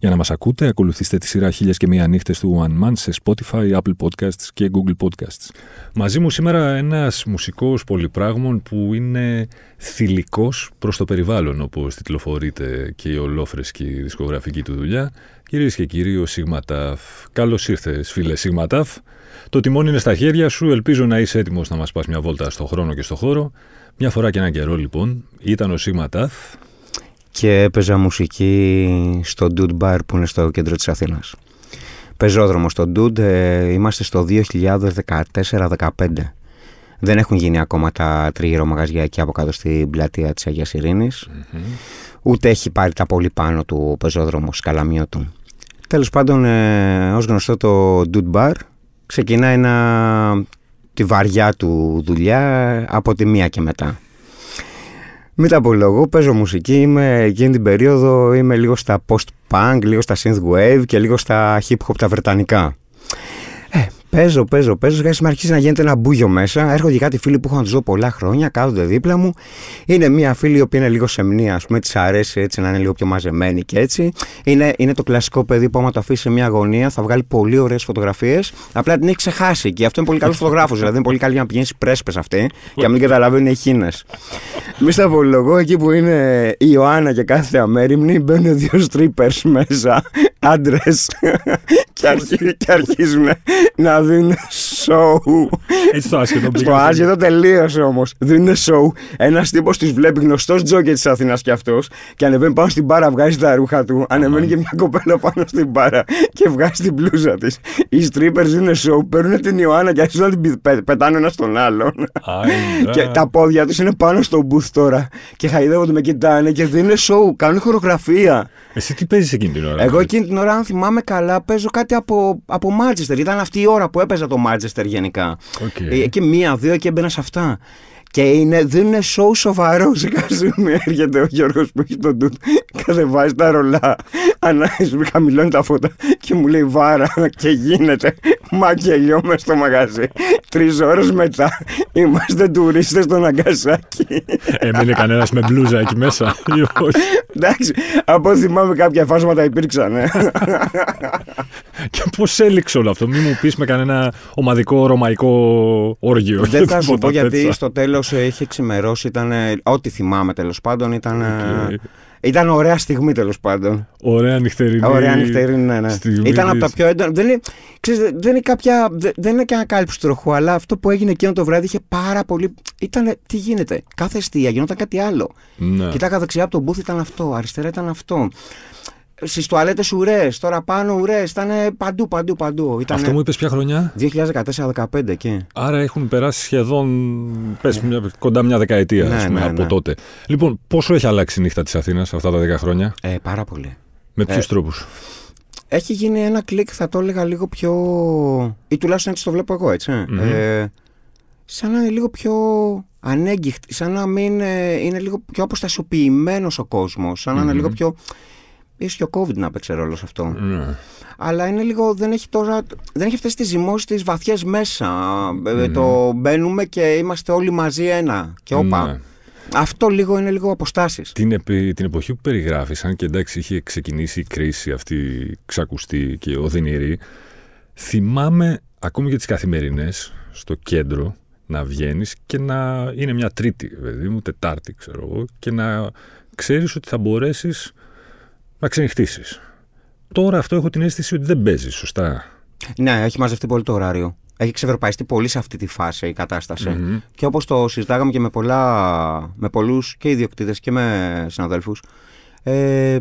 Για να μας ακούτε, ακολουθήστε τη σειρά Χίλιες και Μία Νύχτες του One Man σε Spotify, Apple Podcasts και Google Podcasts. Μαζί μου σήμερα ένας μουσικός πολυπράγμων που είναι θηλυκός προς το περιβάλλον, όπως τιτλοφορείται και η ολόφρεσκη δισκογραφική του δουλειά. Κυρίες και κύριοι, ο Σίγματαφ. Καλώς ήρθες, φίλε Σίγματαφ. Το τιμόνι είναι στα χέρια σου. Ελπίζω να είσαι έτοιμος να μας πας μια βόλτα στο χρόνο και στο χώρο. Μια φορά και έναν καιρό, λοιπόν, ήταν ο Σίγματαφ και έπαιζα μουσική στο Dude Bar που είναι στο κέντρο της Αθήνας. Πεζόδρομο στο Dude, ε, είμαστε στο 2014-2015. Δεν έχουν γίνει ακόμα τα τριγύρω μαγαζιά εκεί από κάτω στην πλατεία της Αγίας Ούτε έχει πάρει τα πολύ πάνω του πεζόδρομος σκαλαμιό του. Τέλος πάντων, ε, ως γνωστό το Dude Bar ξεκινάει ένα, τη βαριά του δουλειά από τη μία και μετά. Μην τα απολογώ, παίζω μουσική, είμαι εκείνη την περίοδο είμαι λίγο στα post-punk, λίγο στα synth-wave και λίγο στα hip-hop τα βρετανικά. Ε, Παίζω, παίζω, παίζω. Σιγά με αρχίζει να γίνεται ένα μπούγιο μέσα. Έρχονται και κάτι φίλοι που έχουν ζω πολλά χρόνια, κάθονται δίπλα μου. Είναι μια φίλη η οποία είναι λίγο σεμνή, ας πούμε, της αρέσει έτσι να είναι λίγο πιο μαζεμένη και έτσι. Είναι, είναι το κλασικό παιδί που άμα το αφήσει σε μια γωνία θα βγάλει πολύ ωραίες φωτογραφίες. Απλά την έχει ξεχάσει και αυτό είναι πολύ καλός φωτογράφος. δηλαδή είναι πολύ καλή για να πηγαίνεις πρέσπες αυτή και να μην καταλαβαίνουν οι χίνε. Μη στα απολογώ, εκεί που είναι η Ιωάννα και κάθεται αμέριμνη, μπαίνουν δύο στρίπερ μέσα, άντρες, και, και αρχίζουν να δίνουν show. Έτσι το άσχετο Στο άσχετο τελείωσε όμως. Δίνουν show. Ένας τύπος τη βλέπει γνωστός τζόκερ της Αθήνας κι αυτός και ανεβαίνει πάνω στην μπάρα, βγάζει τα ρούχα του. Ανεβαίνει και μια κοπέλα πάνω στην μπάρα και βγάζει την μπλούζα της. Οι strippers δίνουν show, παίρνουν την Ιωάννα και αρχίζουν να την πετάνε ένα στον άλλον. και τα πόδια τους είναι πάνω στο booth τώρα. Και χαϊδεύονται με κοιτάνε και δίνουν show, κάνουν χορογραφία. Εσύ τι παίζεις εκείνη την ώρα; Εγώ εκείνη την ώρα, αν θυμάμαι καλά, παίζω κάτι από, από Manchester. Ήταν αυτή η ώρα που έπαιζα το Manchester γενικά. Okay. Ε, εκεί μία-δύο και έμπαινα σε αυτά. Και είναι, δίνουν show σοβαρός. Σε κάθε στιγμή έρχεται ο Γιώργος που έχει τον τούτ, κατεβάζει τα ρολά, ανάγκη, χαμηλώνει τα φώτα και μου λέει βάρα και γίνεται μακελιό με στο μαγαζί. Τρεις ώρες μετά είμαστε τουρίστες στο Ναγκασάκι. Έμεινε κανένας με μπλούζα εκεί μέσα, ή όχι; Εντάξει, από ό,τι θυμάμαι κάποια φάσματα υπήρξαν. Ε. Και πώς έληξε όλο αυτό, μην μου πεις με κανένα ομαδικό ρωμαϊκό όργιο. Δεν θα σου πω γιατί στο τέλος είχε ξημερώσει, ήταν. Ό,τι θυμάμαι τέλος πάντων ήταν. Okay. Ήταν ωραία στιγμή τέλος πάντων. Ωραία νυχτερινή. Ωραία νυχτερινή, ναι, ναι. Στιγμή Ήταν από τα της- πιο έντονα. Δεν είναι, ξέρεις, δεν είναι κάποια. Δεν δεν είναι και ανακάλυψη τροχού, αλλά αυτό που έγινε εκείνο το βράδυ είχε πάρα πολύ. Ήταν. Τι γίνεται; Κάθε αιστεία γινόταν κάτι άλλο. Ναι. Κοιτάγα δεξιά από τον μπούθ ήταν αυτό, αριστερά ήταν αυτό. Στις τουαλέτες ουρές, τώρα πάνω ουρές, ήταν παντού, παντού, παντού. Ήταν Αυτό μου είπες ποια χρονιά; 2014-2015 εκεί. Άρα έχουν περάσει σχεδόν πες, μια, κοντά μια δεκαετία Ναι, ας πούμε, ναι, από ναι. τότε. Λοιπόν, πόσο έχει αλλάξει η νύχτα της Αθήνας αυτά τα 10 χρόνια, Ε, πάρα πολύ. με ποιους Ε, τρόπους; Έχει γίνει ένα κλικ, θα το έλεγα λίγο πιο. ή τουλάχιστον έτσι το βλέπω εγώ, έτσι. Μμμ. Ε, σαν να είναι λίγο πιο ανέγκυχτη, σαν να μην ε, είναι λίγο πιο αποστασιοποιημένος ο κόσμος, σαν να είναι Μμμ. λίγο πιο. Ίσως και ο COVID να παίξει ρόλο σε αυτό. Ναι. Αλλά είναι λίγο, δεν έχει τώρα, δεν έχει αυτές τις ζυμώσεις τις βαθιές μέσα. Ε, Μμμ. Το μπαίνουμε και είμαστε όλοι μαζί ένα. Και όπα. Ναι. Αυτό λίγο είναι λίγο αποστάσεις. Την, επι- την εποχή που περιγράφεις, αν και εντάξει είχε ξεκινήσει η κρίση αυτή ξακουστή και οδυνηρή, θυμάμαι ακόμη και τις καθημερινές στο κέντρο να βγαίνεις και να είναι μια τρίτη, παιδί μου, τετάρτη ξέρω εγώ, και να ξέρεις ότι θα μπορέσεις να ξενυχτήσεις. Τώρα αυτό έχω την αίσθηση ότι δεν παίζει σωστά. Ναι, έχει μαζευτεί πολύ το ωράριο. Έχει ξεβερπαϊστεί πολύ σε αυτή τη φάση η κατάσταση. Μμμ. Και όπως το συζητάγαμε και με, πολλά, με πολλούς και ιδιοκτήτες και με συναδέλφους, ε,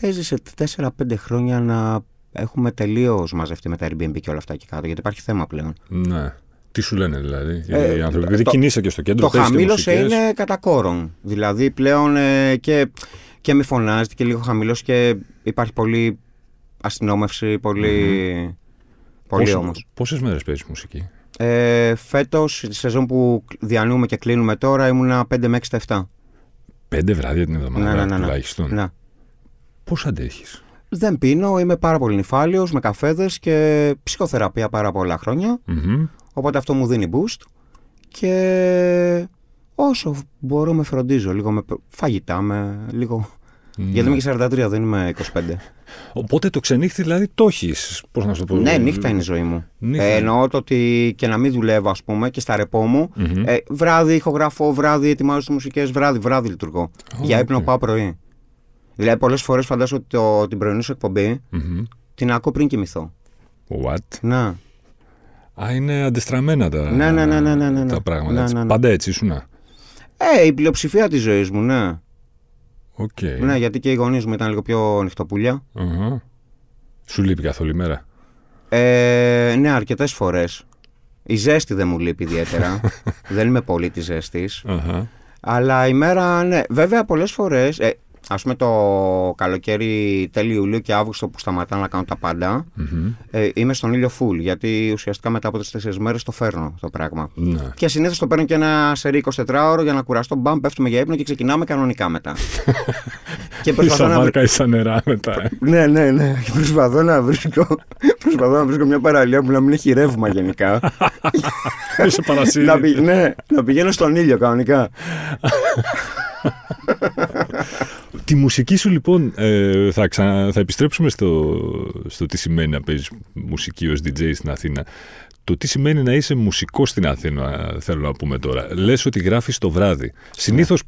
παίζει σε 4-5 χρόνια να έχουμε τελείως μαζευτεί με τα Airbnb και όλα αυτά εκεί κάτω, γιατί υπάρχει θέμα πλέον. Ναι. Τι σου λένε δηλαδή Ε, οι άνθρωποι. Επειδή το- κινείσαι και στο κέντρο, Το παίζεις και χαμήλωσε μουσικές. είναι κατά κόρον. Δηλαδή πλέον ε, και, και μη φωνάζεται και λίγο χαμηλός και υπάρχει πολύ αστυνόμευση, πολύ, πολύ Πόσο- όμως. Πόσες μέρες παίζεις μουσική; Ε, φέτος, τη σεζόν που διανύουμε και κλείνουμε τώρα, ήμουνα 5 με 6 στα 7. Πέντε βράδια την εβδομάδα Ναι, ναι, ναι, ναι. τουλάχιστον. Ναι. Πώς αντέχεις; Δεν πίνω, είμαι πάρα πολύ νυφάλιος με καφέδες και ψυχοθεραπεία πάρα πολλά χρόνια. Μμμ. Οπότε αυτό μου δίνει boost. Και όσο μπορώ με φροντίζω. Λίγο με φαγητά, με λίγο. Γιατί είμαι και 43, δεν είμαι 25. Οπότε το ξενύχτι δηλαδή το έχεις. Πώς να σου το πω. ναι, νύχτα είναι η ζωή μου. Νύχτα. Ε, εννοώ το ότι και να μην δουλεύω, ας πούμε, και στα ρεπό μου. Μμμ. Ε, βράδυ ηχογραφώ, βράδυ ετοιμάζω τις μουσικές, βράδυ, βράδυ λειτουργώ. Για ύπνο οκ. πάω πρωί. Δηλαδή, πολλές φορές φαντάζομαι ότι το, την πρωινή σου εκπομπή Μμμ. την ακούω πριν κοιμηθώ. What? Να. Α, είναι αντεστραμμένα τα, Ναι, ναι, ναι, ναι, ναι, ναι, ναι. τα πράγματα. Ναι, έτσι. ναι, ναι. Πάντα έτσι ήσουνα; Ε, η πλειοψηφία της ζωής μου, ναι. Οκ. Ναι, γιατί και οι γονείς μου ήταν λίγο πιο νυχτοπούλια. Αχα. Σου λείπει καθόλου η μέρα; Ε, ναι, αρκετές φορές. Η ζέστη δεν μου λείπει ιδιαίτερα. δεν είμαι πολύ της ζέστης. Αχα. Αλλά η μέρα, ναι. Βέβαια, πολλές φορές. Ε, Α πούμε το καλοκαίρι τέλη Ιουλίου και Αύγουστο που σταματάω να κάνω τα πάντα, Μμμ. ε, είμαι στον ήλιο full. Γιατί ουσιαστικά μετά από τις 4 μέρες το φέρνω το πράγμα. Ναι. Και συνήθως το παίρνω και ένα σερί 24 ώρο για να κουραστώ. Μπαμ, πέφτουμε για ύπνο και ξεκινάμε κανονικά μετά. και προσπαθώ Ίσα να, βρω- βάρκα, ίσα νερά μετά. ε. Ναι, ναι, ναι. Και Προσπαθώ να βρίσκω, προσπαθώ να βρίσκω μια παραλία που να μην έχει ρεύμα γενικά. Είσαι παρασύρει. να, πη- ναι, να πηγαίνω στον ήλιο κανονικά. Τη μουσική σου λοιπόν, ε, θα, ξανα, θα επιστρέψουμε στο, στο τι σημαίνει να παίζεις μουσική ως DJ στην Αθήνα. Το τι σημαίνει να είσαι μουσικός στην Αθήνα, θέλω να πούμε τώρα. Λες ότι γράφεις το βράδυ. Συνήθως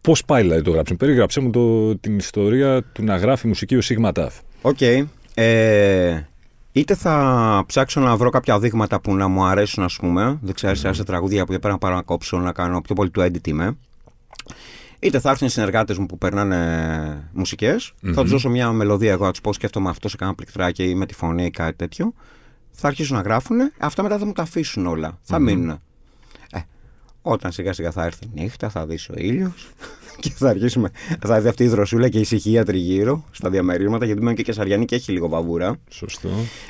πώς πάει δηλαδή το γράψιμο. Περιγράψε μου το, την ιστορία του να γράφει μουσική ο Σίγμα Ταφ. Οκ. Ε, είτε θα ψάξω να βρω κάποια δείγματα που να μου αρέσουν, ας πούμε. Δεξιά-αριστερά σε τραγούδια που έπρεπε να πάρω να κόψω, να κάνω πιο πολύ του edit είμαι. Είτε θα έρθουν οι συνεργάτες μου που περνάνε μουσικές, Θα τους δώσω μια μελωδία εγώ, να τους πω σκέφτομαι αυτό σε κάνα πληκτράκι ή με τη φωνή ή κάτι τέτοιο. Θα αρχίσουν να γράφουν. Αυτά μετά θα μου τα αφήσουν όλα. Θα μείνουν. Ε, όταν σιγά σιγά θα έρθει η νύχτα, θα δεις ο ήλιος και θα αρχίσουμε. Θα έρθει αυτή η δροσούλα και η ησυχία τριγύρω στα διαμερίσματα, γιατί μένω και κεσαριανή και έχει λίγο βαβούρα. Σωστό.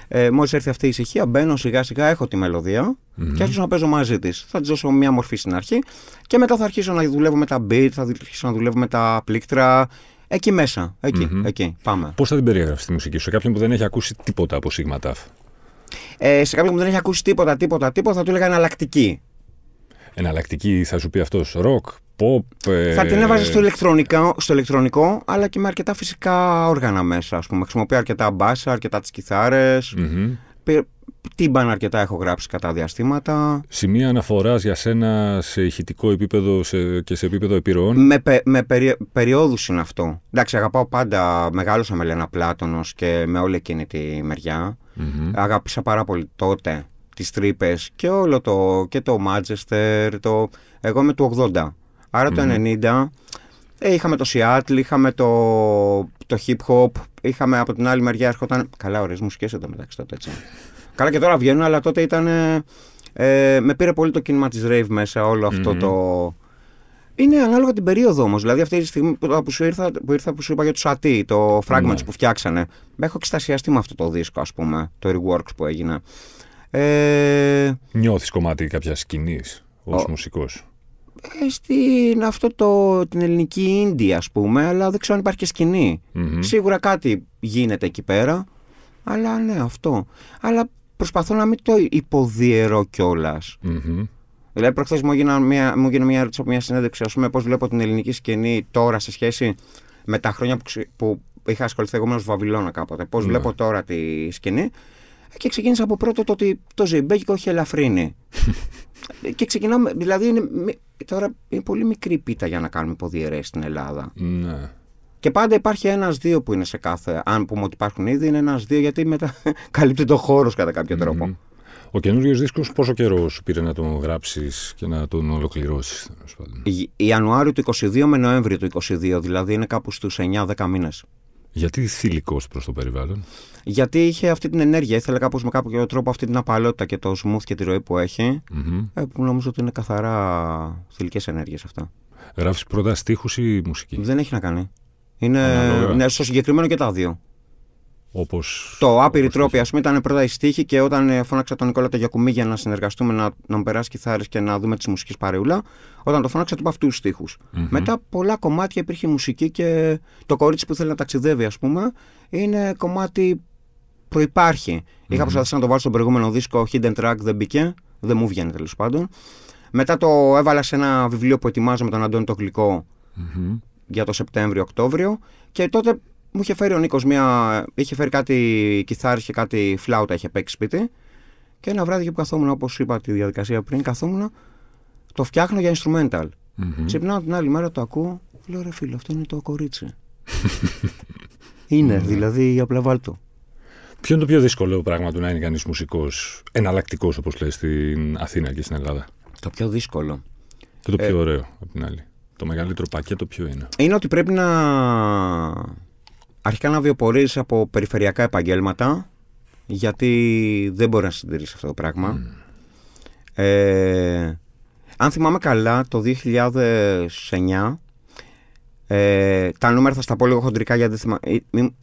Ε, Μόλις έρθει αυτή η ησυχία, μπαίνω σιγά σιγά, έχω τη μελωδια και αρχίζω να παίζω μαζί της. Θα της δώσω μια μορφή στην αρχή και μετά θα αρχίσω να δουλεύω με τα beat, θα αρχίσω να δουλεύω με τα πλήκτρα. Εκεί μέσα. Εκεί, εκεί. Πάμε. Πώς θα την περιγράψεις τη μουσική σου σε κάποιον που δεν έχει ακούσει τίποτα από Σίγμα Ταφ. Ε, σε κάποιον που δεν έχει ακούσει τίποτα, τίποτα, τίποτα, θα του έλεγα εναλλακτική. Εναλλακτική θα σου πει αυτός ροκ, pop. ε, Θα την έβαζα στο ηλεκτρονικό, στο ηλεκτρονικό, αλλά και με αρκετά φυσικά όργανα μέσα. Ας πούμε. Χρησιμοποιώ αρκετά μπάσα, αρκετά τις κιθάρες. μμμ. Πη- Τίμπαν αρκετά έχω γράψει κατά διαστήματα. Σημεία αναφοράς για σένα σε ηχητικό επίπεδο σε, και σε επίπεδο επιρροών; Με, πε, με περι, περιόδους είναι αυτό. Εντάξει, αγαπάω πάντα, μεγάλωσα με Λένα Πλάτωνος και με όλη εκείνη τη μεριά. Μμμ. Αγάπησα πάρα πολύ τότε τις τρύπες και όλο το, και το Manchester, το, εγώ είμαι του 80. Άρα το 90 ε, είχαμε το Seattle, είχαμε το, το hip hop, είχαμε από την άλλη μεριά έρχονταν, καλά ωραίες μουσικές εδώ μεταξύ τότε έτσι. καλά και τώρα βγαίνουν, αλλά τότε ήταν, ε, ε, με πήρε πολύ το κίνημα της rave μέσα, όλο αυτό το... Είναι ανάλογα την περίοδο όμως. Δηλαδή, αυτή τη στιγμή που, που, σου ήρθα, που ήρθα που σου είπα για τους Σατί, το Fragments Ναι. που φτιάξανε. Με έχω εξτασιαστεί με αυτό το δίσκο, ας πούμε, το reworks που έγινε. Ε, Νιώθεις κομμάτι κάποια σκηνής ως Ο- μουσικός; ε, στην αυτό το, την ελληνική indie, ας πούμε, αλλά δεν ξέρω αν υπάρχει και σκηνή. Μμμ. Σίγουρα κάτι γίνεται εκεί πέρα, αλλά ναι, αυτό. Αλλά προσπαθώ να μην το υποδιαιρώ κιόλας. Μμμ. Δηλαδή, προχθές μου έγινε μια, μου έγινε μια ερώτηση από μια συνέντευξη, ας πούμε, πώς βλέπω την ελληνική σκηνή τώρα σε σχέση με τα χρόνια που, ξε- που είχα ασχοληθεί εγώ με τους Βαβυλώνα κάποτε. Πώς Ναι. βλέπω τώρα τη σκηνή. Ε, Και ξεκίνησα από πρώτο το ότι το ζεϊμπέκικο έχει ελαφρύνει. και ξεκινάμε, δηλαδή είναι, μη- τώρα είναι πολύ μικρή πίτα για να κάνουμε υποδιαιρέσει στην Ελλάδα. Ναι. Και πάντα υπάρχει ένα-δύο που είναι σε κάθε. Αν πούμε ότι υπάρχουν ήδη, είναι ένα-δύο γιατί μετά καλύπτει το χώρος κατά κάποιο τρόπο. Μμμ. Ο καινούριος δίσκος πόσο καιρός σου πήρε να τον γράψεις και να τον ολοκληρώσεις. τέλος πάντων; Ι- Ιανουάριο του 22 με Νοέμβριο του 22, δηλαδή είναι κάπου στους 9-10 μήνες. Γιατί θηλυκός προς το περιβάλλον; Γιατί είχε αυτή την ενέργεια, ήθελε κάπως με κάποιο τρόπο αυτή την απαλότητα και το smooth και τη ροή που έχει, Μμμ. ε, που νομίζω ότι είναι καθαρά θηλυκές ενέργειες αυτά. Γράφεις πρώτα στίχους ή μουσική; Δεν έχει να κάνει. Είναι Ανάλογα. ναι, στο συγκεκριμένο και τα δύο. Όπως, Το άπειρη όπως τρόπη, ας πούμε, ήταν πρώτα η στίχη και όταν ε, φώναξα τον Νικόλα Ταγιακουμή για να συνεργαστούμε, να, να μου περάσει κιθάρες και να δούμε τις μουσικές παρεούλα, όταν το φώναξα, του είπα αυτούς τους στίχους. Μμμ. Μετά πολλά κομμάτια υπήρχε μουσική και το κορίτσι που θέλει να ταξιδεύει, ας πούμε, είναι κομμάτι προϋπάρχει. Είχα προσπαθήσει να το βάλω στον προηγούμενο δίσκο, Hidden Track δεν μπήκε, δεν μου βγαίνει τέλος πάντων. Μετά το έβαλα σε ένα βιβλίο που ετοιμάζω με τον Αντώνη το Γλυκό Μμμ. για το Σεπτέμβριο-Οκτώβριο και τότε μου είχε φέρει ο Νίκος μια... είχε φέρει κάτι κιθάρες και κάτι φλάουτα είχε παίξει σπίτι και ένα βράδυ που καθόμουν όπως είπα τη διαδικασία πριν καθόμουν το φτιάχνω για instrumental. Μμμ. Ξυπνάω την άλλη μέρα το ακούω λέω ρε φίλε αυτό είναι το κορίτσι. είναι δηλαδή απλά βάλτο. Ποιο είναι το πιο δύσκολο πράγμα του να είναι κανείς μουσικός, εναλλακτικός όπως λέει στην Αθήνα και στην Ελλάδα; Το πιο δύσκολο. Και το πιο ωραίο απ' την άλλη. Το μεγαλύτερο πακέτο ποιο είναι; είναι ότι πρέπει να αρχικά να βιοπορείς από περιφερειακά επαγγέλματα γιατί δεν μπορεί να συντηρήσει αυτό το πράγμα. Ε, αν θυμάμαι καλά, το 2009 ε, τα νούμερα θα στα πω λίγο χοντρικά γιατί δεν θυμάμαι. ε, μη-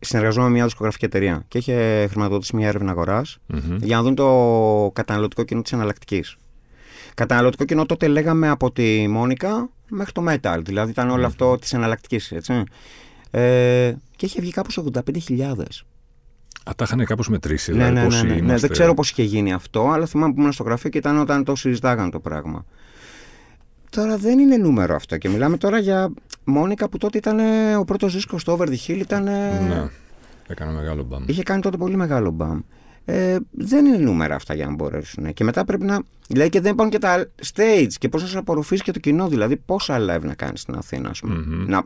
Συνεργαζόμαι με μια δισκογραφική εταιρεία και είχε χρηματοδοτήσει μια έρευνα αγοράς Μμμ. για να δουν το καταναλωτικό κοινό της εναλλακτικής. Καταναλωτικό κοινό τότε λέγαμε από τη Μόνικα μέχρι το Metal, δηλαδή ήταν όλο αυτό της εναλλακτικής, έτσι. Ε, και είχε βγει κάπου 85.000. Α, τα είχαν κάπως μετρήσει. Ναι, δηλαδή, ναι, ναι, πόσοι ναι, ναι. είμαστε- Δεν ξέρω πώς είχε γίνει αυτό, αλλά θυμάμαι που ήμουν στο γραφείο και ήταν όταν το συζητάγανε το πράγμα. Τώρα δεν είναι νούμερο αυτό και μιλάμε τώρα για Μόνικα που τότε ήταν ο πρώτος δίσκος στο Over the Hill ήταν... Ναι. Έκανα μεγάλο μπαμ. Είχε κάνει τότε πολύ μεγάλο μπαμ. Ε, δεν είναι νούμερα αυτά για να μπορέσουν. Και μετά πρέπει να. Δηλαδή και δεν υπάρχουν και τα stage και πώ να σε απορροφήσεις και το κοινό. Δηλαδή πόσα live να κάνεις στην Αθήνα, ας πούμε. Μμμ. Να,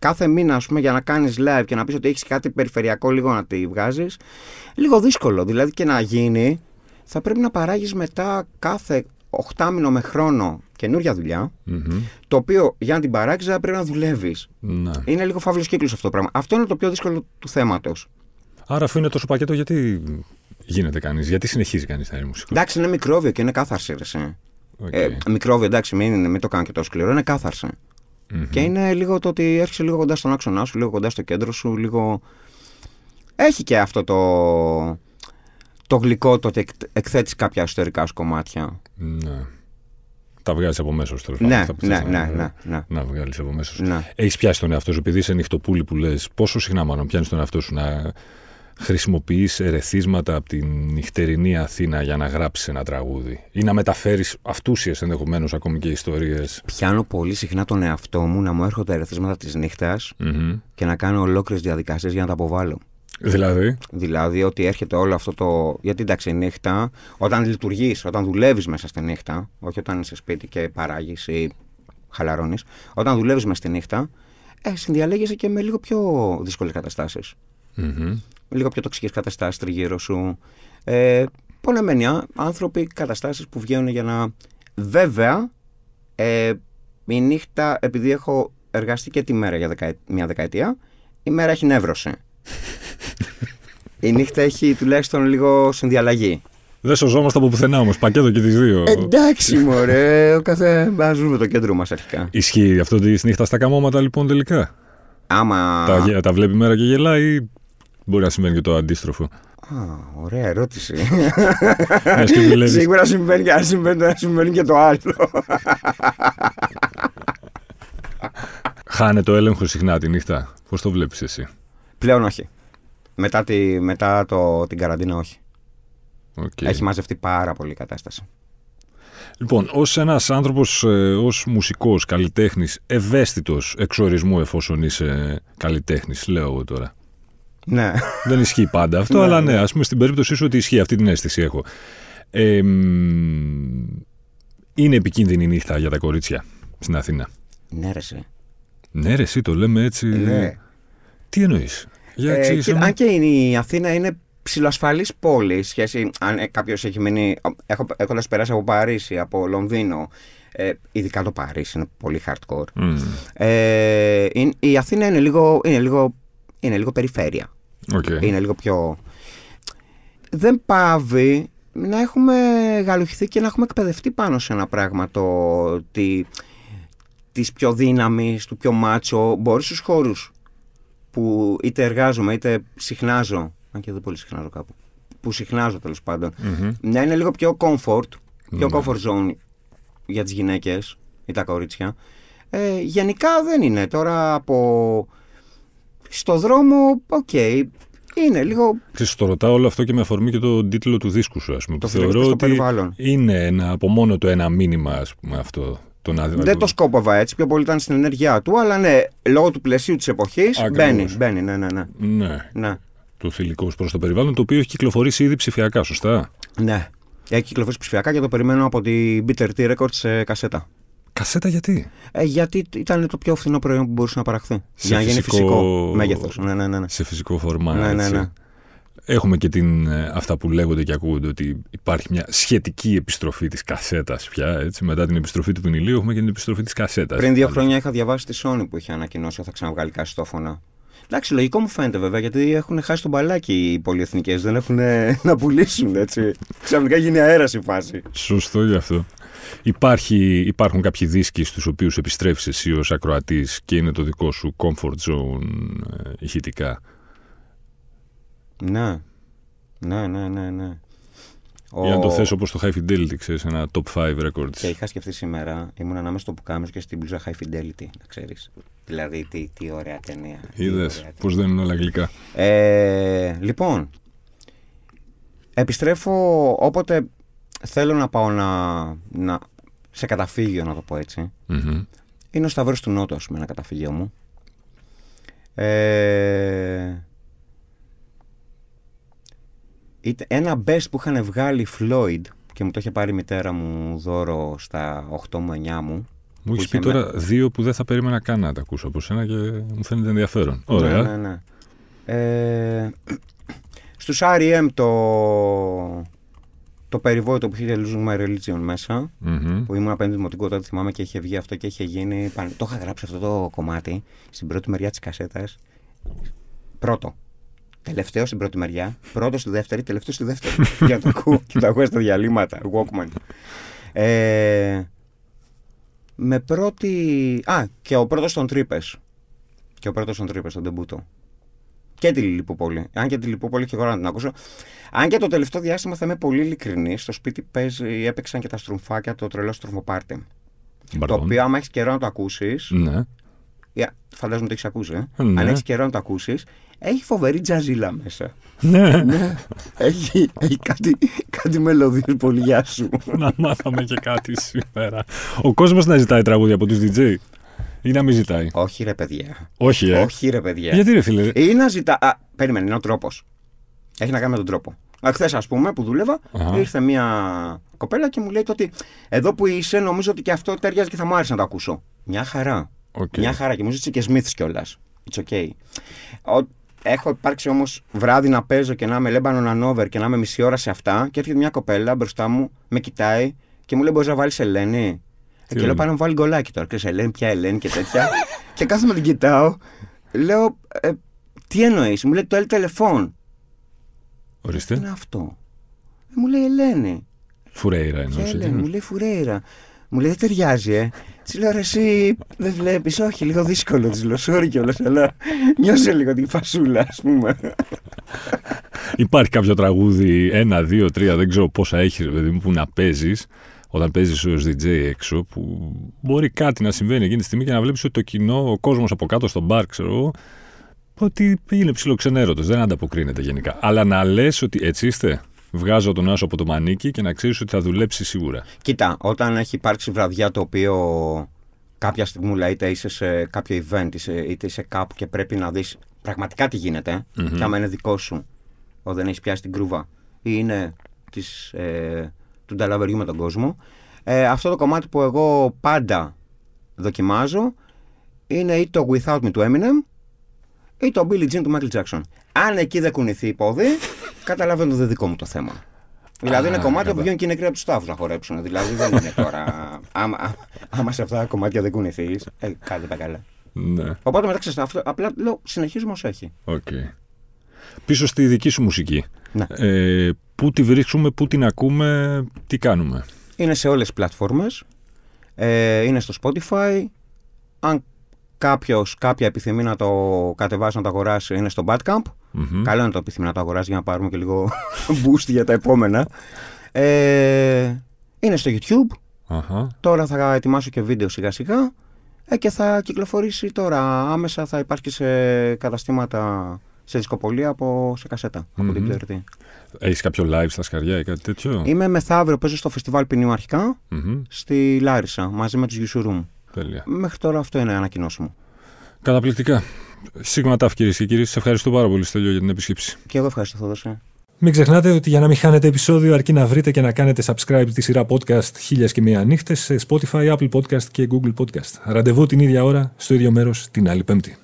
κάθε μήνα, ας πούμε, για να κάνεις live και να πεις ότι έχεις κάτι περιφερειακό λίγο να τη βγάζεις. Λίγο δύσκολο. Δηλαδή και να γίνει, θα πρέπει να παράγεις μετά κάθε 8μηνο με χρόνο καινούρια δουλειά. Μμμ. Το οποίο για να την παράξεις θα πρέπει να δουλεύεις. Ναι. Είναι λίγο φαύλος κύκλος αυτό το πράγμα. Αυτό είναι το πιο δύσκολο του θέματος. Άρα, αφού είναι τόσο πακέτο, γιατί γίνεται κανείς, γιατί συνεχίζει κανείς να είναι μουσικός; Εντάξει, είναι μικρόβιο και είναι κάθαρση. Ρε, εσύ. Οκ. Ε, μικρόβιο, εντάξει, μην, μην το κάνω και τόσο σκληρό, είναι κάθαρση. Μμμ. Και είναι λίγο το ότι έρχεσαι λίγο κοντά στον άξονά σου, λίγο κοντά στο κέντρο σου, λίγο. Έχει και αυτό το. Το γλυκό το ότι εκ- εκθέτεις κάποια εσωτερικά σου κομμάτια. Ναι. Τα βγάζει από μέσα σου, τέλος Ναι, ναι, ναι, ναι, ναι. Να βγάλεις από μέσα σου. Ναι. Έχεις πιάσει τον εαυτό σου, επειδή είσαι νυχτοπούλη που λες, πόσο συχνά μάλλον πιάνεις τον εαυτό σου να χρησιμοποιείς ερεθίσματα από την νυχτερινή Αθήνα για να γράψεις ένα τραγούδι ή να μεταφέρεις αυτούσιες ενδεχομένως ακόμη και ιστορίες; Πιάνω πολύ συχνά τον εαυτό μου να μου έρχονται ερεθίσματα της νύχτας και να κάνω ολόκληρες διαδικασίες για να τα αποβάλω. Δηλαδή; Δηλαδή ότι έρχεται όλο αυτό το. Γιατί εντάξει, η νύχτα, όταν λειτουργείς, όταν δουλεύεις μέσα στη νύχτα, όχι όταν είσαι σπίτι και παράγεις ή χαλαρώνεις, όταν δουλεύεις μέσα στη νύχτα, ε, συνδιαλέγεσαι και με λίγο πιο δύσκολες καταστάσεις. μμμ. Λίγο πιο τοξικές καταστάσεις τριγύρω σου. Ε, πονεμένοι α- άνθρωποι, καταστάσεις που βγαίνουν για να. Βέβαια, ε, η νύχτα, επειδή έχω εργαστεί και τη μέρα για δεκα... μια δεκαετία, η μέρα έχει νεύρωση. η νύχτα έχει τουλάχιστον λίγο συνδιαλλαγή. Δεν σωζόμαστε από πουθενά όμως. Πακέτο και τις δύο. Εντάξει, μωρέ, ο κάθε. Α ζούμε το κέντρο μας αρχικά. Ισχύει αυτό της νύχτας στα καμώματα λοιπόν τελικά; Άμα. Τα, γε- τα βλέπει μέρα και γελάει ή μπορεί να συμβαίνει και το αντίστροφο. Α, ωραία ερώτηση. Ναι, και δουλεύεις. Σίγουρα συμβαίνει και, αν συμβαίνει, το ένα, συμβαίνει και το άλλο. Χάνεται ο έλεγχος συχνά τη νύχτα. Πώς το βλέπεις εσύ; Πλέον όχι. Μετά, τη, μετά το, την καραντίνα όχι. Οκ. Έχει μαζευτεί πάρα πολύ η κατάσταση. Λοιπόν, ως ένας άνθρωπος, ως μουσικός, καλλιτέχνης, ευαίσθητος εξ ορισμού εφόσον είσαι καλλιτέχνης, λέω εγώ τώρα. Ναι. Δεν ισχύει πάντα αυτό, Ναι, αλλά ναι, ναι. ας πούμε στην περίπτωσή σου ότι ισχύει, αυτή την αίσθηση έχω. Ε, μ, είναι επικίνδυνη η νύχτα για τα κορίτσια στην Αθήνα; ναι, ρε, εσύ. Ναι, ρε, εσύ το λέμε έτσι. Ναι. Τι εννοείς; Για Ε, εξήγησέ και- μου. αν και η Αθήνα είναι ψιλοασφαλής πόλη, σχέση αν κάποιος έχει μείνει. Έχω, έχοντας περάσει από Παρίσι, από Λονδίνο. Ε, ειδικά το Παρίσι είναι πολύ hardcore. Μμ, Ε, είναι- η Αθήνα είναι λίγο, είναι λίγο, είναι λίγο περιφέρεια. οκ. Είναι λίγο πιο. Δεν πάβει να έχουμε γαλουχηθεί και να έχουμε εκπαιδευτεί πάνω σε ένα πράγμα το ότι της πιο δύναμης, του πιο μάτσο, μπορεί στους χώρους που είτε εργάζομαι είτε συχνάζω, αν και δεν πολύ συχνάζω κάπου, που συχνάζω τέλος πάντων, Μμμ. να είναι λίγο πιο comfort, πιο Ναι. comfort zone για τις γυναίκες ή τα κορίτσια. Ε, γενικά δεν είναι. Τώρα από... Στο δρόμο, οκ, είναι λίγο Ξέρεις, το ρωτάω όλο αυτό και με αφορμή και το τίτλο του δίσκου σου, ας πούμε. το που φιλικό θεωρώ στο ότι περιβάλλον. είναι ένα, από μόνο το ένα μήνυμα, ας πούμε, αυτό. Το να, Δεν το σκόπευα έτσι, πιο πολύ ήταν στην ενέργειά του, αλλά ναι, λόγω του πλαισίου της εποχής Ακριβώς. μπαίνει, μπαίνει, ναι, ναι, ναι. Ναι, ναι. το θηλυκό προς το περιβάλλον, το οποίο έχει κυκλοφορήσει ήδη ψηφιακά, σωστά; Ναι. Έχει κυκλοφορήσει ψηφιακά και το περιμένω από την Bitter Tea Records σε κασέτα. Κασέτα γιατί; Ε, γιατί ήταν το πιο φθηνό προϊόν που μπορούσε να παραχθεί. για να γίνει φυσικό- φυσικό μέγεθος. Ναι, ναι, ναι. ναι. Σε φυσικό φορμά. Ναι, ναι, έτσι. ναι. Έχουμε και την, ε, αυτά που λέγονται και ακούγονται ότι υπάρχει μια σχετική επιστροφή της κασέτας πια. Έτσι. Μετά την επιστροφή του βινιλίου έχουμε και την επιστροφή της κασέτας. Πριν δύο χρόνια είχα διαβάσει τη Sony που είχε ανακοινώσει ότι θα ξαναβγάλει κασετόφωνα. Εντάξει, λογικό μου φαίνεται βέβαια γιατί έχουν χάσει τον μπαλάκι οι πολυεθνικές. Δεν έχουν να πουλήσουν έτσι. Ξαφνικά γίνει αέρας η φάση. Σωστό γι' αυτό. Υπάρχει, υπάρχουν κάποιοι δίσκοι στους οποίους επιστρέφεις εσύ ως ακροατής και είναι το δικό σου comfort zone ε, ηχητικά; Ναι. Ναι, ναι, ναι, ναι. Για να το Ο- θες όπως το High Fidelity, ξέρεις, ένα top 5 records. Και είχα σκεφτεί σήμερα, ήμουν ανάμεσα στο πουκάμισο και στην μπλούζα High Fidelity, να ξέρεις. Δηλαδή, τι, τι ωραία ταινία. τι Είδες ωραία πώς δεν είναι όλα γλυκά. Ε, λοιπόν, επιστρέφω όποτε θέλω να πάω να, να, σε καταφύγιο, να το πω έτσι. Μμμ. Είναι ο Σταυρός του Νότου, ας πούμε, ένα καταφύγιο μου. Ε, είτε- ένα best που είχαν βγάλει Floyd και μου το είχε πάρει η μητέρα μου δώρο στα 8 μου 9 μου. Μου έχεις είχε πει τώρα δύο που δεν θα περίμενα καν να τα ακούσω από σένα και μου φαίνεται ενδιαφέρον. Ωραία. Ναι, ναι, ναι. Ε, στους R.E.M. το, το περιβόητο που είχε Losing My Religion μέσα, Μμμ. που ήμουν απέναντι δημοτικό τότε θυμάμαι και είχε βγει αυτό και είχε γίνει. παν- Το είχα γράψει αυτό το κομμάτι στην πρώτη μεριά της κασέτας. Πρώτο. Τελευταίο στην πρώτη μεριά. Πρώτο στη δεύτερη, τελευταίο στη δεύτερη. Για να το ακούω και το ακούω στα διαλύματα. Walkman. Ε, με πρώτη. Α, και ο πρώτος των τρύπες. Και ο πρώτος των τρύπες, τον Τεμπούτο. Και τη Λιππούπολη. Αν και τη Λιππούπολη και εγώ να την ακούσω. Αν και το τελευταίο διάστημα θα είμαι πολύ ειλικρινής, στο σπίτι παίζει, έπαιξαν και τα στρουμφάκια το τρελό στρουμφοπάρτι. Το Μπαρδόν. οποίο, άμα έχεις καιρό να το ακούσεις. Ναι. Φαντάζομαι το έχεις ακούσει. Ε; Ναι. Αν έχεις καιρό να το ακούσεις, έχει φοβερή τζαζίλα μέσα. Ναι. ναι. Έχει, έχει κάτι, κάτι μελωδίες πολύ γεια σου. να μάθαμε και κάτι σήμερα. Ο κόσμος να ζητάει τραγούδια από τους DJ ή να μην ζητάει; Όχι ρε παιδιά. Όχι, ε. Όχι ρε παιδιά. Γιατί ρε φίλε; Ή να ζητά. Α, περίμενε, είναι ο τρόπος. Έχει να κάνει με τον τρόπο. Χθες, ας πούμε, που δούλευα, Αχα. ήρθε μια κοπέλα και μου λέει το ότι εδώ που είσαι, νομίζω ότι και αυτό ταιριάζει και θα μου άρεσε να το ακούσω. Μια χαρά. Οκ. Μια χαρά και μου ζήτησε και Smiths κιόλας. It's okay. Ο, έχω υπάρξει όμως βράδυ να παίζω και να είμαι Lebanon Hanover και να είμαι μισή ώρα σε αυτά και έρχεται μια κοπέλα μπροστά μου, με κοιτάει και μου λέει: Μπορείς να βάλεις Ελένη; Ε, και λέει; λέω: Πάνω να μου βάλει γκολάκι τώρα. Ξέρεις, Ελένη, ποια Ελένη και τέτοια. και κάθομαι την κοιτάω. Λέω: ε, Τι εννοείς, μου λέει το L telephone. Τι Ορίστε. είναι αυτό; Ε, μου λέει Ελένη. Φουρέιρα Ποια εννοούσε. Ελένη, μου λέει Φουρέιρα. Μου λέει δεν ταιριάζει, ε. Της λέω ρε, εσύ δεν βλέπεις, όχι, λίγο δύσκολο. Της λέω sorry κιόλας, αλλά νιώσε λίγο την φασούλα, ας πούμε. Υπάρχει κάποιο τραγούδι, ένα, δύο, τρία, δεν ξέρω πόσα έχεις, ρε παιδί μου, που να παίζεις όταν παίζεις ως DJ έξω, που μπορεί κάτι να συμβαίνει εκείνη τη στιγμή και να βλέπεις ότι το κοινό, ο κόσμος από κάτω στο μπαρ, ξέρω εγώ, ότι είναι ψιλοξενέρωτος, δεν ανταποκρίνεται γενικά. Αλλά να λες ότι έτσι είστε. Βγάζω τον άσο από το μανίκι και να ξέρεις ότι θα δουλέψεις σίγουρα. Κοίτα, όταν έχει υπάρξει βραδιά το οποίο κάποια στιγμή είτε είσαι σε κάποιο event είσαι, είτε είσαι κάπου και πρέπει να δεις πραγματικά τι γίνεται Μμμ. και άμα είναι δικό σου όταν δεν έχεις πιάσει την κρούβα ή είναι της, ε, του νταλαβεριού με τον κόσμο ε, αυτό το κομμάτι που εγώ πάντα δοκιμάζω είναι ή το Without Me του Eminem ή το Billie Jean του Michael Jackson. Αν εκεί δεν κουνηθεί η πόδι, καταλαβαίνω ότι δεν δικό μου το θέμα. Δηλαδή είναι Α, κομμάτια κατα- που βγαίνουν και οι νεκροί από τους τάφους να χορέψουν. Δηλαδή δεν είναι τώρα. άμα, άμα σε αυτά τα κομμάτια δεν κουνηθείς, ε, κάτι δεν πάει καλά. Ναι, Οπότε μεταξύ σε αυτό, απλά λέω συνεχίζουμε όσο έχει. οκ. Πίσω στη δική σου μουσική. Ναι. Ε, πού τη βρίσκουμε, πού την ακούμε, τι κάνουμε. Είναι σε όλες τις πλατφόρμες. Ε, είναι στο Spotify. Αν κάποιος κάποια επιθυμεί να το κατεβάσει, να το αγοράσει, είναι στο Bandcamp. Μμμ. Καλό είναι το επιθυμεί να το αγοράσει για να πάρουμε και λίγο boost για τα επόμενα. Ε, είναι στο YouTube. Αχα. Τώρα θα ετοιμάσω και βίντεο σιγά σιγά. Ε, και θα κυκλοφορήσει τώρα. Άμεσα θα υπάρχει και σε καταστήματα σε δισκοπολία από σε κασέτα. Από την Μμμ. PRT. Έχεις κάποιο live στα σκαριά ή κάτι τέτοιο; Είμαι μεθαύριο, παίζω στο φεστιβάλ ποινιού αρχικά Μμμ. στη Λάρισα μαζί με τους Γιουσουρούμ. Τέλεια. Μέχρι τώρα αυτό είναι ανακοινώσει μου. Καταπληκτικά. Σίγμα τάφ κυρίες και κύριοι. Σε ευχαριστώ πάρα πολύ, Στέλιο, για την επίσκεψη. Και εγώ ευχαριστώ, Θόδωσε. Μην ξεχνάτε ότι για να μην χάνετε επεισόδιο αρκεί να βρείτε και να κάνετε subscribe τη σειρά podcast χίλιας και μία νύχτες σε Spotify, Apple Podcast και Google Podcast. Ραντεβού την ίδια ώρα, στο ίδιο μέρος, την άλλη πέμπτη.